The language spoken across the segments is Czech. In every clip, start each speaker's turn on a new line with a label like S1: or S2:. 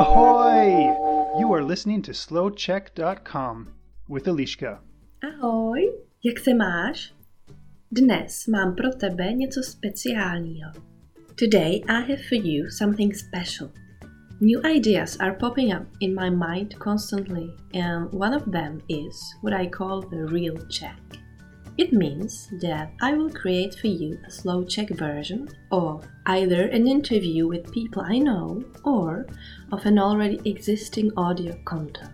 S1: Ahoy! You are listening to slowcheck.com with Eliška.
S2: Ahoj, jak se máš? Dnes mám pro tebe něco speciálního. Today I have for you something special. New ideas are popping up in my mind constantly, and one of them is what I call the real check. It means that I will create for you a slow check version of either an interview with people I know or of an already existing audio content.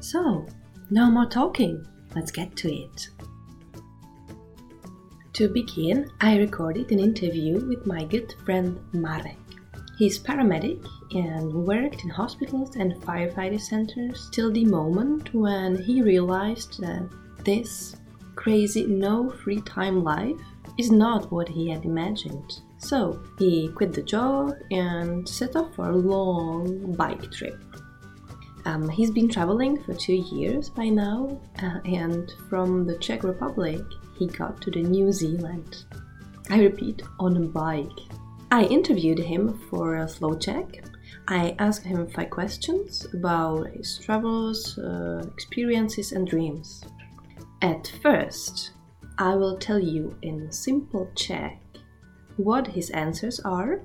S2: So, no more talking, let's get to it. To begin, I recorded an interview with my good friend Marek. He's paramedic and worked in hospitals and firefighter centers till the moment when he realized that this crazy no free time life is not what he had imagined. So he quit the job and set off for a long bike trip. Um, he's been traveling for two years by now, uh, and from the Czech Republic, he got to the New Zealand. I repeat, on a bike. I interviewed him for a slow check. I asked him five questions about his travels, uh, experiences, and dreams. At first, I will tell you in simple Czech what his answers are.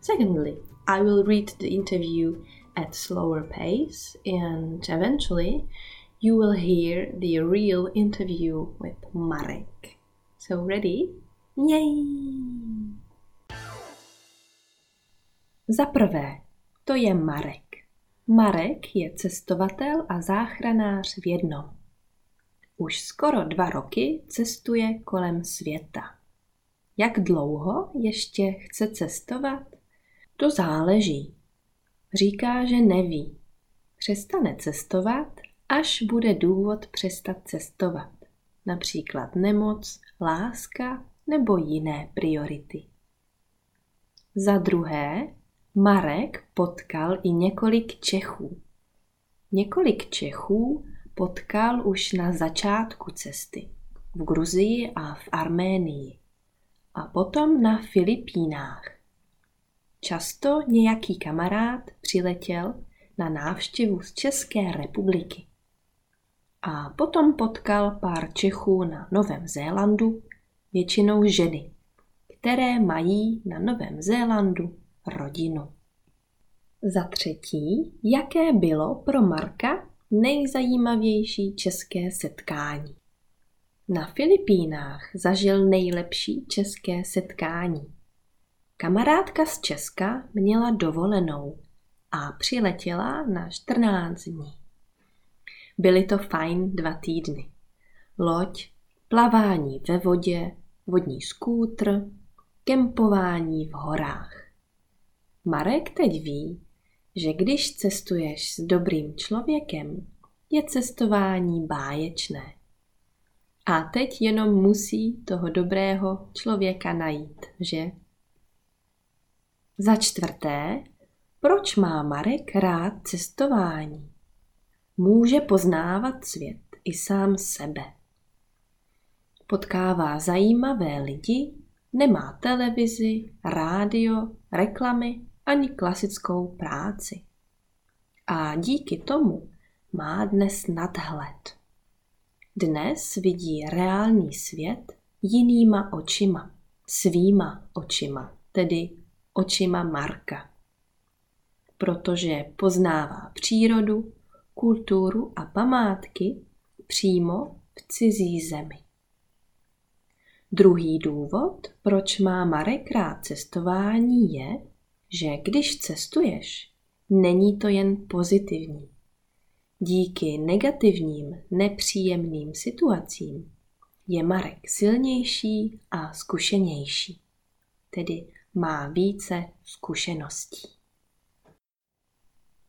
S2: Secondly, I will read the interview at slower pace, and eventually, you will hear the real interview with Marek. So, ready? Yay! Za prvé, to je Marek. Marek je cestovatel a záchranář v jednom. Už skoro dva roky cestuje kolem světa. Jak dlouho ještě chce cestovat? To záleží. Říká, že neví. Přestane cestovat, až bude důvod přestat cestovat. Například nemoc, láska nebo jiné priority. Za druhé, Marek potkal i několik Čechů. Několik Čechů potkal už na začátku cesty v Gruzii a v Arménii a potom na Filipínách. Často nějaký kamarád přiletěl na návštěvu z České republiky. A potom potkal pár Čechů na Novém Zélandu, většinou ženy, které mají na Novém Zélandu rodinu. Za třetí, jaké bylo pro Marka nejzajímavější české setkání? Na Filipínách zažil nejlepší české setkání. Kamarádka z Česka měla dovolenou a přiletěla na 14 dní. Byly to fajn dva týdny. Loď, plavání ve vodě, vodní skútr, kempování v horách. Marek teď ví, že když cestuješ s dobrým člověkem, je cestování báječné. A teď jenom musí toho dobrého člověka najít, že? Za čtvrté, proč má Marek rád cestování? Může poznávat svět i sám sebe. Potkává zajímavé lidi, nemá televizi, rádio, reklamy ani klasickou práci. A díky tomu má dnes nadhled. Dnes vidí reálný svět jinýma očima, svýma očima, tedy očima Marka. Protože poznává přírodu, kulturu a památky přímo v cizí zemi. Druhý důvod, proč má Marek rád cestování, je, že když cestuješ, není to jen pozitivní. Díky negativním, nepříjemným situacím je Marek silnější a zkušenější, tedy má více zkušeností.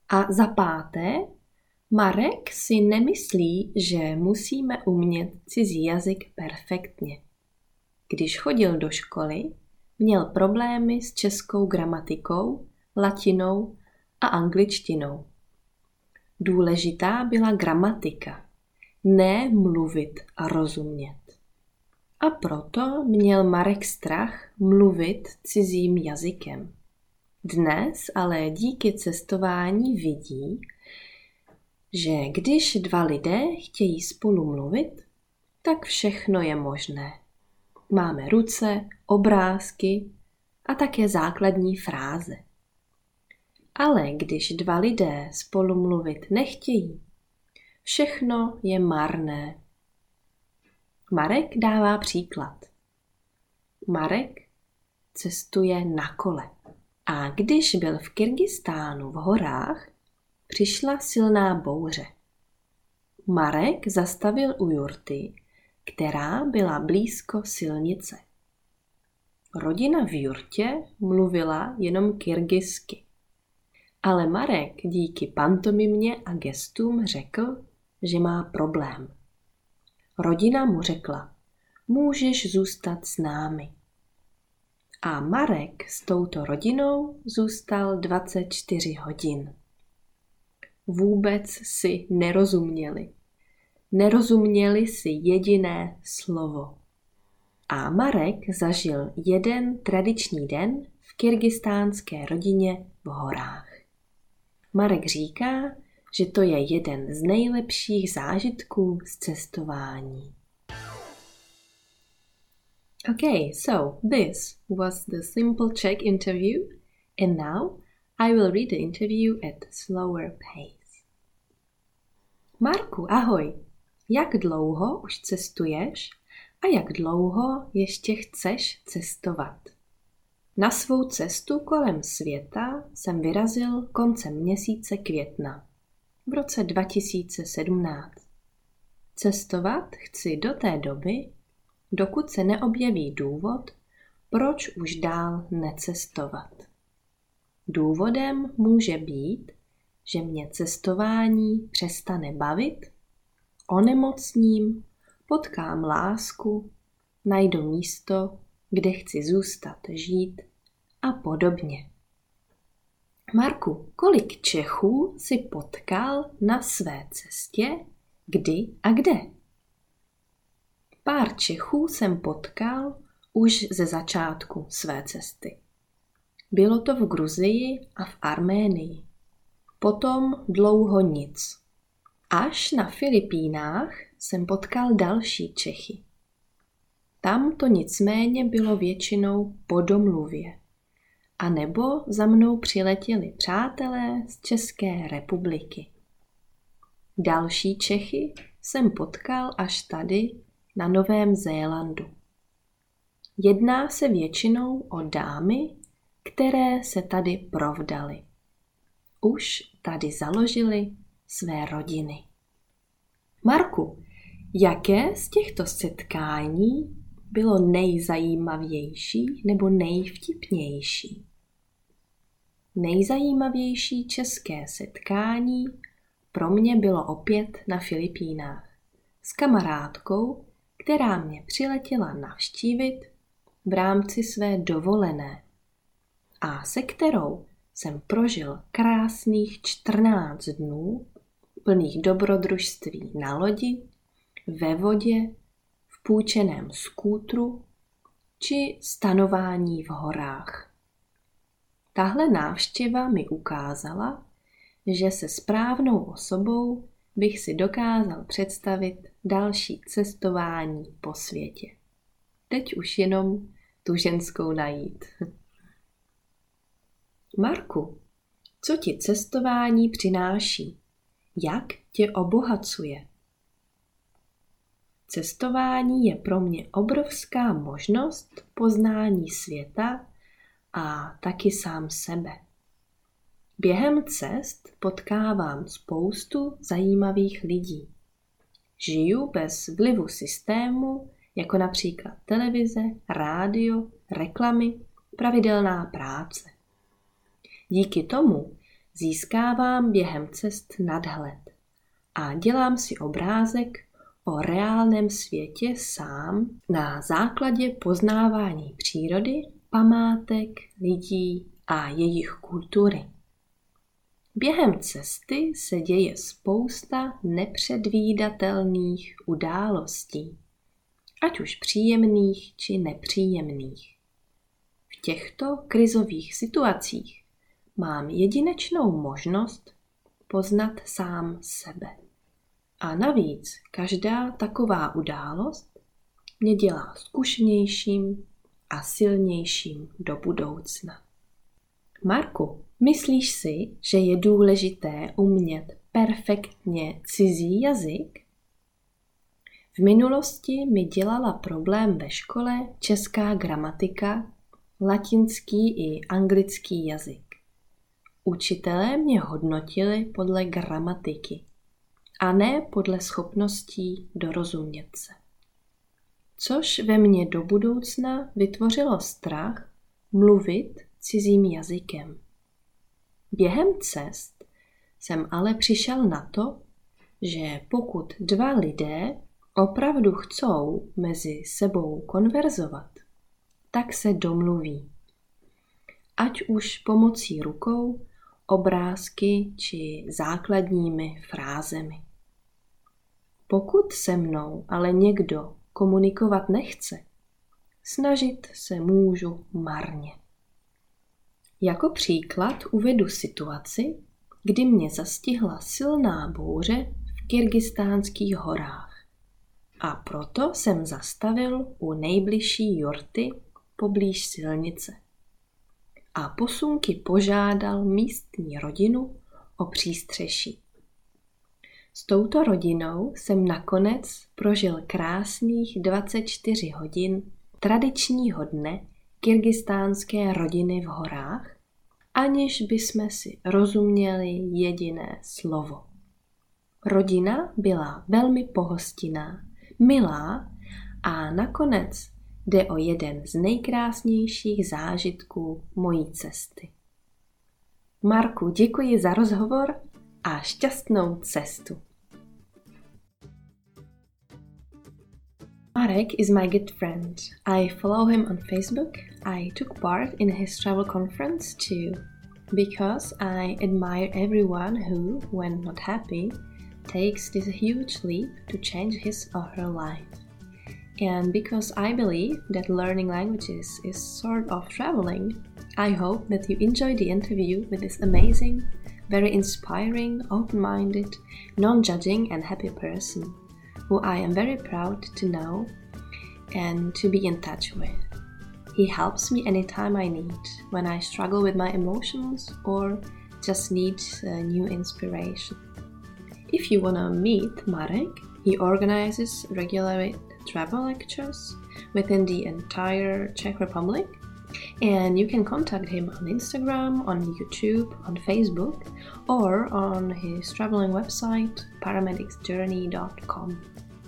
S2: A za páté, Marek si nemyslí, že musíme umět cizí jazyk perfektně. Když chodil do školy, Měl problémy s českou gramatikou, latinou a angličtinou. Důležitá byla gramatika, ne mluvit a rozumět. A proto měl Marek strach mluvit cizím jazykem. Dnes ale díky cestování vidí, že když dva lidé chtějí spolu mluvit, tak všechno je možné. Máme ruce, obrázky a také základní fráze. Ale když dva lidé spolu mluvit nechtějí, všechno je marné. Marek dává příklad. Marek cestuje na kole. A když byl v Kyrgyzstánu v horách, přišla silná bouře. Marek zastavil u jurty, která byla blízko silnice. Rodina v jurtě mluvila jenom kyrgyzsky. Ale Marek díky pantomimě a gestům řekl, že má problém. Rodina mu řekla, můžeš zůstat s námi. A Marek s touto rodinou zůstal 24 hodin. Vůbec si nerozuměli. Nerozuměli si jediné slovo. A Marek zažil jeden tradiční den v kyrgyzstánské rodině v horách. Marek říká, že to je jeden z nejlepších zážitků z cestování. Okay, so this was the simple Czech interview, and now I will read the interview at slower pace. Marku, ahoj! Jak dlouho už cestuješ a jak dlouho ještě chceš cestovat? Na svou cestu kolem světa jsem vyrazil koncem měsíce května v roce 2017. Cestovat chci do té doby, dokud se neobjeví důvod, proč už dál necestovat. Důvodem může být, že mě cestování přestane bavit, onemocním, potkám lásku, najdu místo, kde chci zůstat žít a podobně. Marku, kolik Čechů si potkal na své cestě, kdy a kde? Pár Čechů jsem potkal už ze začátku své cesty. Bylo to v Gruzii a v Arménii. Potom dlouho nic. Až na Filipínách jsem potkal další Čechy. Tam to nicméně bylo většinou po domluvě. A nebo za mnou přiletěli přátelé z České republiky. Další Čechy jsem potkal až tady na Novém Zélandu. Jedná se většinou o dámy, které se tady provdaly. Už tady založili své rodiny. Marku, jaké z těchto setkání bylo nejzajímavější nebo nejvtipnější? Nejzajímavější české setkání pro mě bylo opět na Filipínách s kamarádkou, která mě přiletěla navštívit v rámci své dovolené a se kterou jsem prožil krásných 14 dnů plných dobrodružství na lodi, ve vodě, v půjčeném skútru či stanování v horách. Tahle návštěva mi ukázala, že se správnou osobou bych si dokázal představit další cestování po světě. Teď už jenom tu ženskou najít. Marku, co ti cestování přináší? Jak tě obohacuje? Cestování je pro mě obrovská možnost poznání světa a taky sám sebe. Během cest potkávám spoustu zajímavých lidí. Žiju bez vlivu systému, jako například televize, rádio, reklamy, pravidelná práce. Díky tomu získávám během cest nadhled a dělám si obrázek o reálném světě sám na základě poznávání přírody, památek, lidí a jejich kultury. Během cesty se děje spousta nepředvídatelných událostí, ať už příjemných či nepříjemných. V těchto krizových situacích mám jedinečnou možnost poznat sám sebe. A navíc každá taková událost mě dělá zkušenějším a silnějším do budoucna. Marku, myslíš si, že je důležité umět perfektně cizí jazyk? V minulosti mi dělala problém ve škole česká gramatika, latinský i anglický jazyk. Učitelé mě hodnotili podle gramatiky a ne podle schopností dorozumět se. Což ve mně do budoucna vytvořilo strach mluvit cizím jazykem. Během cest jsem ale přišel na to, že pokud dva lidé opravdu chcou mezi sebou konverzovat, tak se domluví. Ať už pomocí rukou, obrázky či základními frázemi. Pokud se mnou ale někdo komunikovat nechce, snažit se můžu marně. Jako příklad uvedu situaci, kdy mě zastihla silná bouře v kyrgyzstánských horách. A proto jsem zastavil u nejbližší jorty poblíž silnice. A posunky požádal místní rodinu o přístřeší. S touto rodinou jsem nakonec prožil krásných 24 hodin tradičního dne kyrgyzstánské rodiny v horách, aniž bychom si rozuměli jediné slovo. Rodina byla velmi pohostinná, milá a nakonec jde o jeden z nejkrásnějších zážitků mojí cesty. Marku, děkuji za rozhovor a šťastnou cestu. Marek is my good friend. I follow him on Facebook. I took part in his travel conference too, because I admire everyone who, when not happy, takes this huge leap to change his or her life. And because I believe that learning languages is sort of traveling, I hope that you enjoyed the interview with this amazing, very inspiring, open minded, non judging, and happy person who I am very proud to know and to be in touch with. He helps me anytime I need, when I struggle with my emotions or just need a new inspiration. If you wanna meet Marek, he organizes regular travel lectures within the entire Czech Republic. And you can contact him on Instagram, on YouTube, on Facebook, or on his traveling website, paramedicsjourney.com.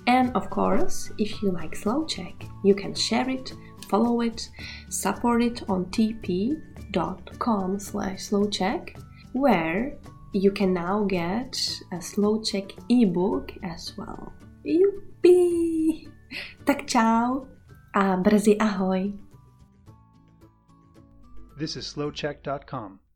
S2: And of course, if you like Slow Check, you can share it, follow it, support it on tp.com slash slowcheck, where you can now get a Slow Check ebook as well. Juppie! Tak čau a brzy ahoj.
S1: This is slowcheck.com.